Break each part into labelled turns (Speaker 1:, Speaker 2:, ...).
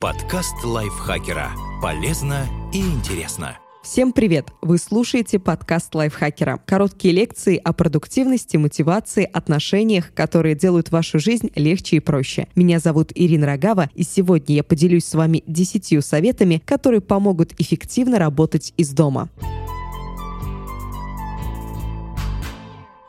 Speaker 1: Подкаст лайфхакера. Полезно и интересно.
Speaker 2: Всем привет! Вы слушаете подкаст лайфхакера. Короткие лекции о продуктивности, мотивации, отношениях, которые делают вашу жизнь легче и проще. Меня зовут Ирина Рогава, и сегодня я поделюсь с вами 10 советами, которые помогут эффективно работать из дома.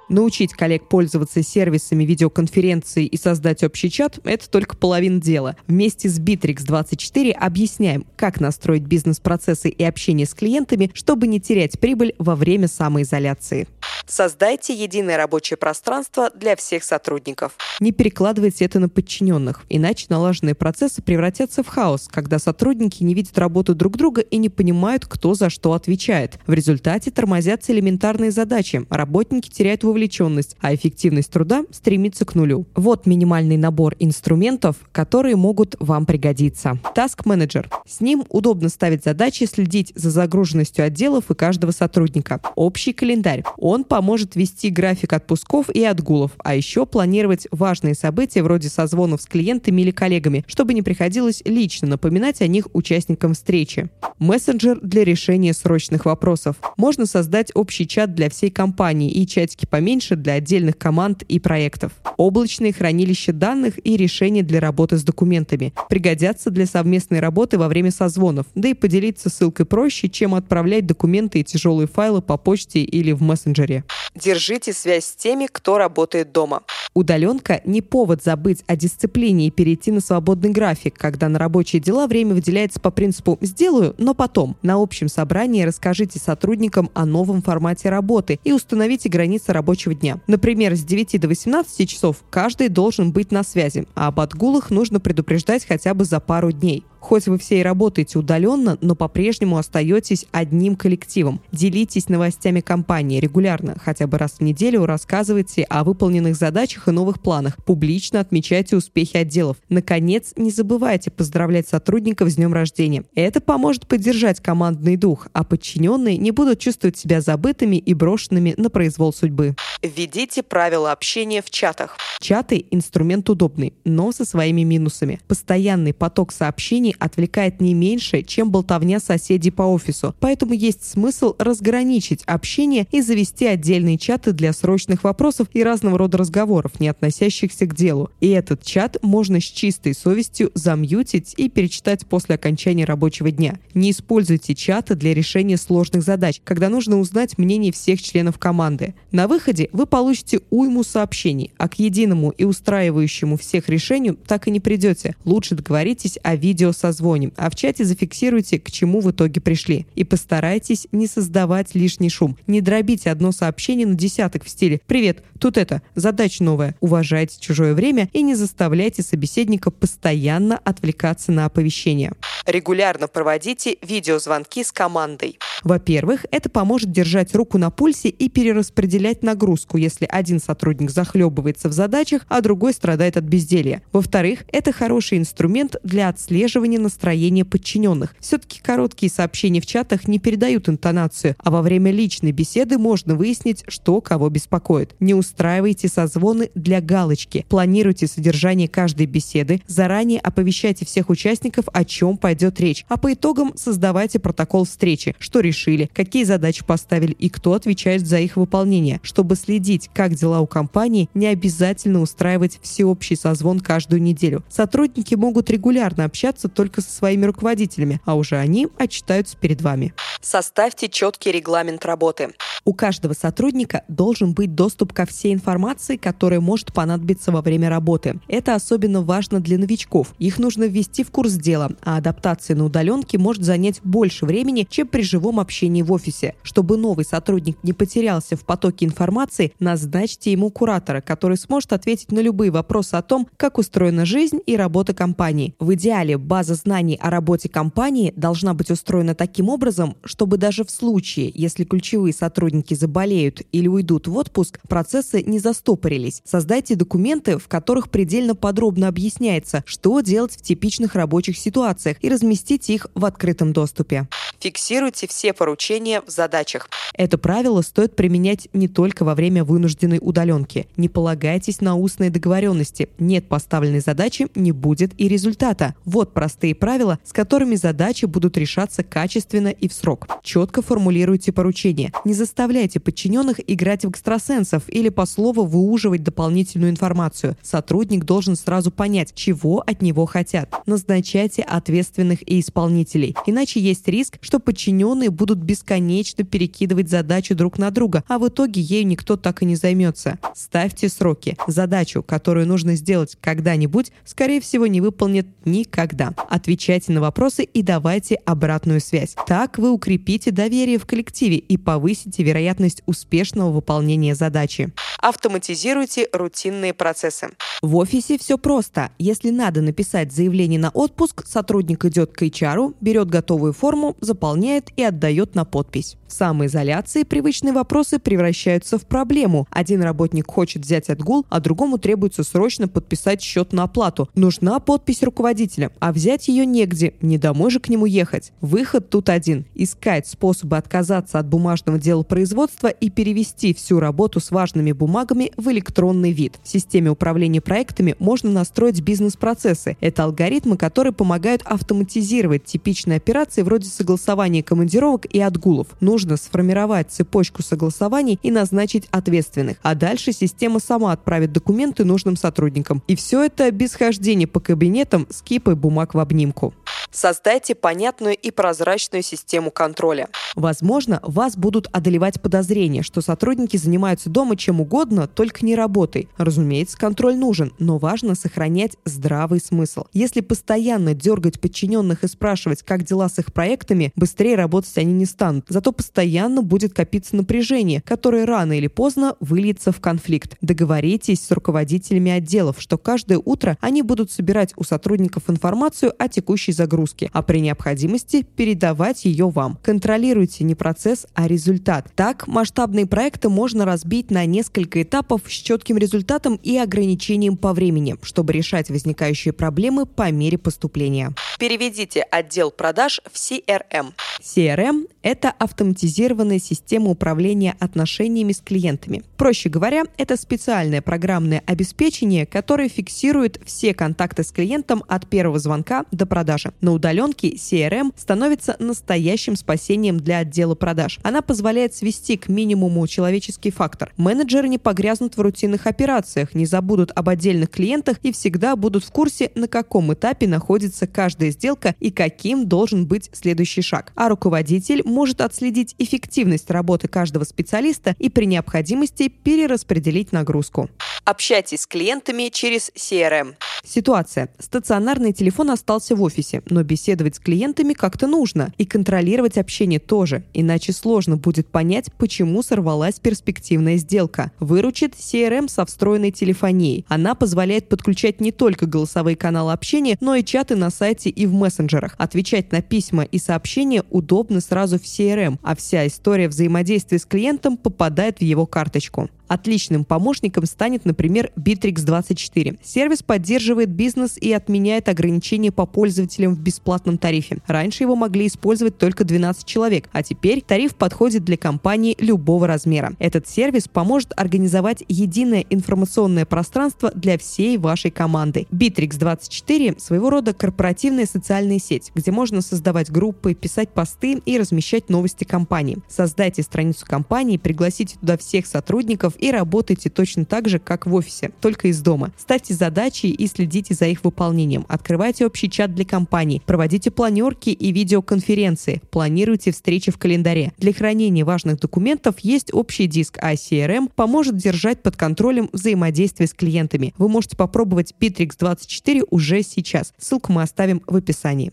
Speaker 2: Научить коллег пользоваться сервисами видеоконференции и создать общий чат – это только половина дела. Вместе с Bittrex24 объясняем, как настроить бизнес-процессы и общение с клиентами, чтобы не терять прибыль во время самоизоляции. Создайте единое рабочее пространство для всех сотрудников. Не перекладывайте это на подчиненных, иначе налаженные процессы превратятся в хаос, когда сотрудники не видят работу друг друга и не понимают, кто за что отвечает. В результате тормозятся элементарные задачи, работники теряют вовлеченность, а эффективность труда стремится к нулю. Вот минимальный набор инструментов, которые могут вам пригодиться. Task Manager. С ним удобно ставить задачи, следить за загруженностью отделов и каждого сотрудника. Общий календарь. Он поможет вести график отпусков и отгулов, а еще планировать важные события вроде созвонов с клиентами или коллегами, чтобы не приходилось лично напоминать о них участникам встречи. Мессенджер для решения срочных вопросов. Можно создать общий чат для всей компании и чатики поменьше для отдельных команд и проектов. Облачные хранилища данных и решения для работы с документами. Пригодятся для совместной работы во время созвонов, да и поделиться ссылкой проще, чем отправлять документы и тяжелые файлы по почте или в мессенджере. Держите связь с теми, кто работает дома. Удаленка – не повод забыть о дисциплине и перейти на свободный график, когда на рабочие дела время выделяется по принципу «сделаю, но потом». На общем собрании расскажите сотрудникам о новом формате работы и установите границы рабочего дня. Например, с 9 до 18 часов каждый должен быть на связи, а об отгулах нужно предупреждать хотя бы за пару дней. Хоть вы все и работаете удаленно, но по-прежнему остаетесь одним коллективом. Делитесь новостями компании регулярно, хотя бы раз в неделю рассказывайте о выполненных задачах и новых планах. Публично отмечайте успехи отделов. Наконец, не забывайте поздравлять сотрудников с днем рождения. Это поможет поддержать командный дух, а подчиненные не будут чувствовать себя забытыми и брошенными на произвол судьбы. Введите правила общения в чатах. Чаты – инструмент удобный, но со своими минусами. Постоянный поток сообщений компаний отвлекает не меньше, чем болтовня соседей по офису. Поэтому есть смысл разграничить общение и завести отдельные чаты для срочных вопросов и разного рода разговоров, не относящихся к делу. И этот чат можно с чистой совестью замьютить и перечитать после окончания рабочего дня. Не используйте чаты для решения сложных задач, когда нужно узнать мнение всех членов команды. На выходе вы получите уйму сообщений, а к единому и устраивающему всех решению так и не придете. Лучше договоритесь о видео созвоним, а в чате зафиксируйте, к чему в итоге пришли. И постарайтесь не создавать лишний шум. Не дробите одно сообщение на десяток в стиле «Привет, тут это, задача новая». Уважайте чужое время и не заставляйте собеседника постоянно отвлекаться на оповещения. Регулярно проводите видеозвонки с командой. Во-первых, это поможет держать руку на пульсе и перераспределять нагрузку, если один сотрудник захлебывается в задачах, а другой страдает от безделья. Во-вторых, это хороший инструмент для отслеживания настроения подчиненных. Все-таки короткие сообщения в чатах не передают интонацию, а во время личной беседы можно выяснить, что кого беспокоит. Не устраивайте созвоны для галочки. Планируйте содержание каждой беседы, заранее оповещайте всех участников, о чем пойдет речь, а по итогам создавайте протокол встречи, что решили, какие задачи поставили и кто отвечает за их выполнение. Чтобы следить, как дела у компании, не обязательно устраивать всеобщий созвон каждую неделю. Сотрудники могут регулярно общаться только со своими руководителями, а уже они отчитаются перед вами. Составьте четкий регламент работы. У каждого сотрудника должен быть доступ ко всей информации, которая может понадобиться во время работы. Это особенно важно для новичков. Их нужно ввести в курс дела, а адаптация на удаленке может занять больше времени, чем при живом общении в офисе. Чтобы новый сотрудник не потерялся в потоке информации, назначьте ему куратора, который сможет ответить на любые вопросы о том, как устроена жизнь и работа компании. В идеале база знаний о работе компании должна быть устроена таким образом, чтобы даже в случае, если ключевые сотрудники заболеют или уйдут в отпуск, процессы не застопорились. Создайте документы, в которых предельно подробно объясняется, что делать в типичных рабочих ситуациях и разместите их в открытом доступе. Фиксируйте все поручения в задачах. Это правило стоит применять не только во время вынужденной удаленки. Не полагайтесь на устные договоренности. Нет поставленной задачи, не будет и результата. Вот простые правила, с которыми задачи будут решаться качественно и в срок. Четко формулируйте поручения. Не заставляйте подчиненных играть в экстрасенсов или по слову выуживать дополнительную информацию. Сотрудник должен сразу понять, чего от него хотят. Назначайте ответственных и исполнителей. Иначе есть риск, что подчиненные будут бесконечно перекидывать задачу друг на друга, а в итоге ею никто так и не займется. Ставьте сроки. Задачу, которую нужно сделать когда-нибудь, скорее всего, не выполнит никогда. Отвечайте на вопросы и давайте обратную связь. Так вы укрепите доверие в коллективе и повысите вероятность успешного выполнения задачи. Автоматизируйте рутинные процессы. В офисе все просто. Если надо написать заявление на отпуск, сотрудник идет к HR, берет готовую форму, заполняет и отдает на подпись. В самоизоляции привычные вопросы превращаются в проблему. Один работник хочет взять отгул, а другому требуется срочно подписать счет на оплату. Нужна подпись руководителя, а взять ее негде, не домой же к нему ехать. Выход тут один – искать способы отказаться от бумажного дела производства и перевести всю работу с важными бумагами в электронный вид. В системе управления проектами можно настроить бизнес-процессы. Это алгоритмы, которые помогают автоматизировать типичные операции вроде согласования командировок и отгулов. Нужно сформировать цепочку согласований и назначить ответственных. А дальше система сама отправит документы нужным сотрудникам. И все это без хождения по кабинетам с кипой бумаг в обнимку. Создайте понятную и прозрачную систему контроля. Возможно, вас будут одолевать подозрения, что сотрудники занимаются дома чем угодно, только не работой. Разумеется, контроль нужен, но важно сохранять здравый смысл. Если постоянно дергать подчиненных и спрашивать, как дела с их проектами, быстрее работать они не станут. Зато постоянно будет копиться напряжение, которое рано или поздно выльется в конфликт. Договоритесь с руководителями отделов, что каждое утро они будут собирать у сотрудников информацию о текущей загрузке, а при необходимости передавать ее вам. Контролируйте не процесс, а результат. Так, масштабные проекты можно разбить на несколько этапов с четким результатом и ограничением по времени, чтобы решать возникающие проблемы по мере поступления. Переведите отдел продаж в CRM. CRM – это автоматизированная система управления отношениями с клиентами. Проще говоря, это специальное программное обеспечение, которое фиксирует все контакты с клиентом от первого звонка до продажи. На удаленке CRM становится настоящим спасением для отдела продаж. Она позволяет свести к минимуму человеческий фактор. Менеджеры не погрязнут в рутинных операциях, не забудут об отдельных клиентах и всегда будут в курсе, на каком этапе находится каждая сделка и каким должен быть следующий шаг. А руководитель может отследить эффективность работы каждого специалиста и при необходимости перераспределить нагрузку. Общайтесь с клиентами через CRM. Ситуация. Стационарный телефон остался в офисе, но беседовать с клиентами как-то нужно. И контролировать общение тоже, иначе сложно будет понять, почему сорвалась перспективная сделка. Выручит CRM со встроенной телефонией. Она позволяет подключать не только голосовые каналы общения, но и чаты на сайте и в мессенджерах. Отвечать на письма и сообщения удобно сразу в CRM, а вся история взаимодействия с клиентом попадает в его карточку. Отличным помощником станет, например, Bittrex24. Сервис поддерживает бизнес и отменяет ограничения по пользователям в бесплатном тарифе. Раньше его могли использовать только 12 человек, а теперь тариф подходит для компаний любого размера. Этот сервис поможет организовать единое информационное пространство для всей вашей команды. Bittrex24 – своего рода корпоративная социальная сеть, где можно создавать группы, писать посты и размещать новости компании. Создайте страницу компании, пригласите туда всех сотрудников и работайте точно так же, как в офисе, только из дома. Ставьте задачи и следите за их выполнением. Открывайте общий чат для компаний, проводите планерки и видеоконференции, планируйте встречи в календаре. Для хранения важных документов есть общий диск, а CRM поможет держать под контролем взаимодействие с клиентами. Вы можете попробовать Bittrex 24 уже сейчас. Ссылку мы оставим в описании.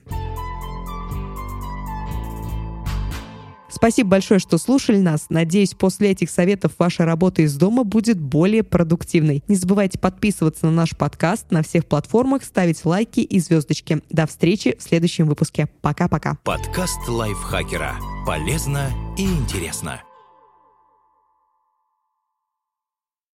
Speaker 2: Спасибо большое, что слушали нас. Надеюсь, после этих советов ваша работа из дома будет более продуктивной. Не забывайте подписываться на наш подкаст на всех платформах, ставить лайки и звездочки. До встречи в следующем выпуске. Пока-пока.
Speaker 1: Подкаст лайфхакера. Полезно и интересно.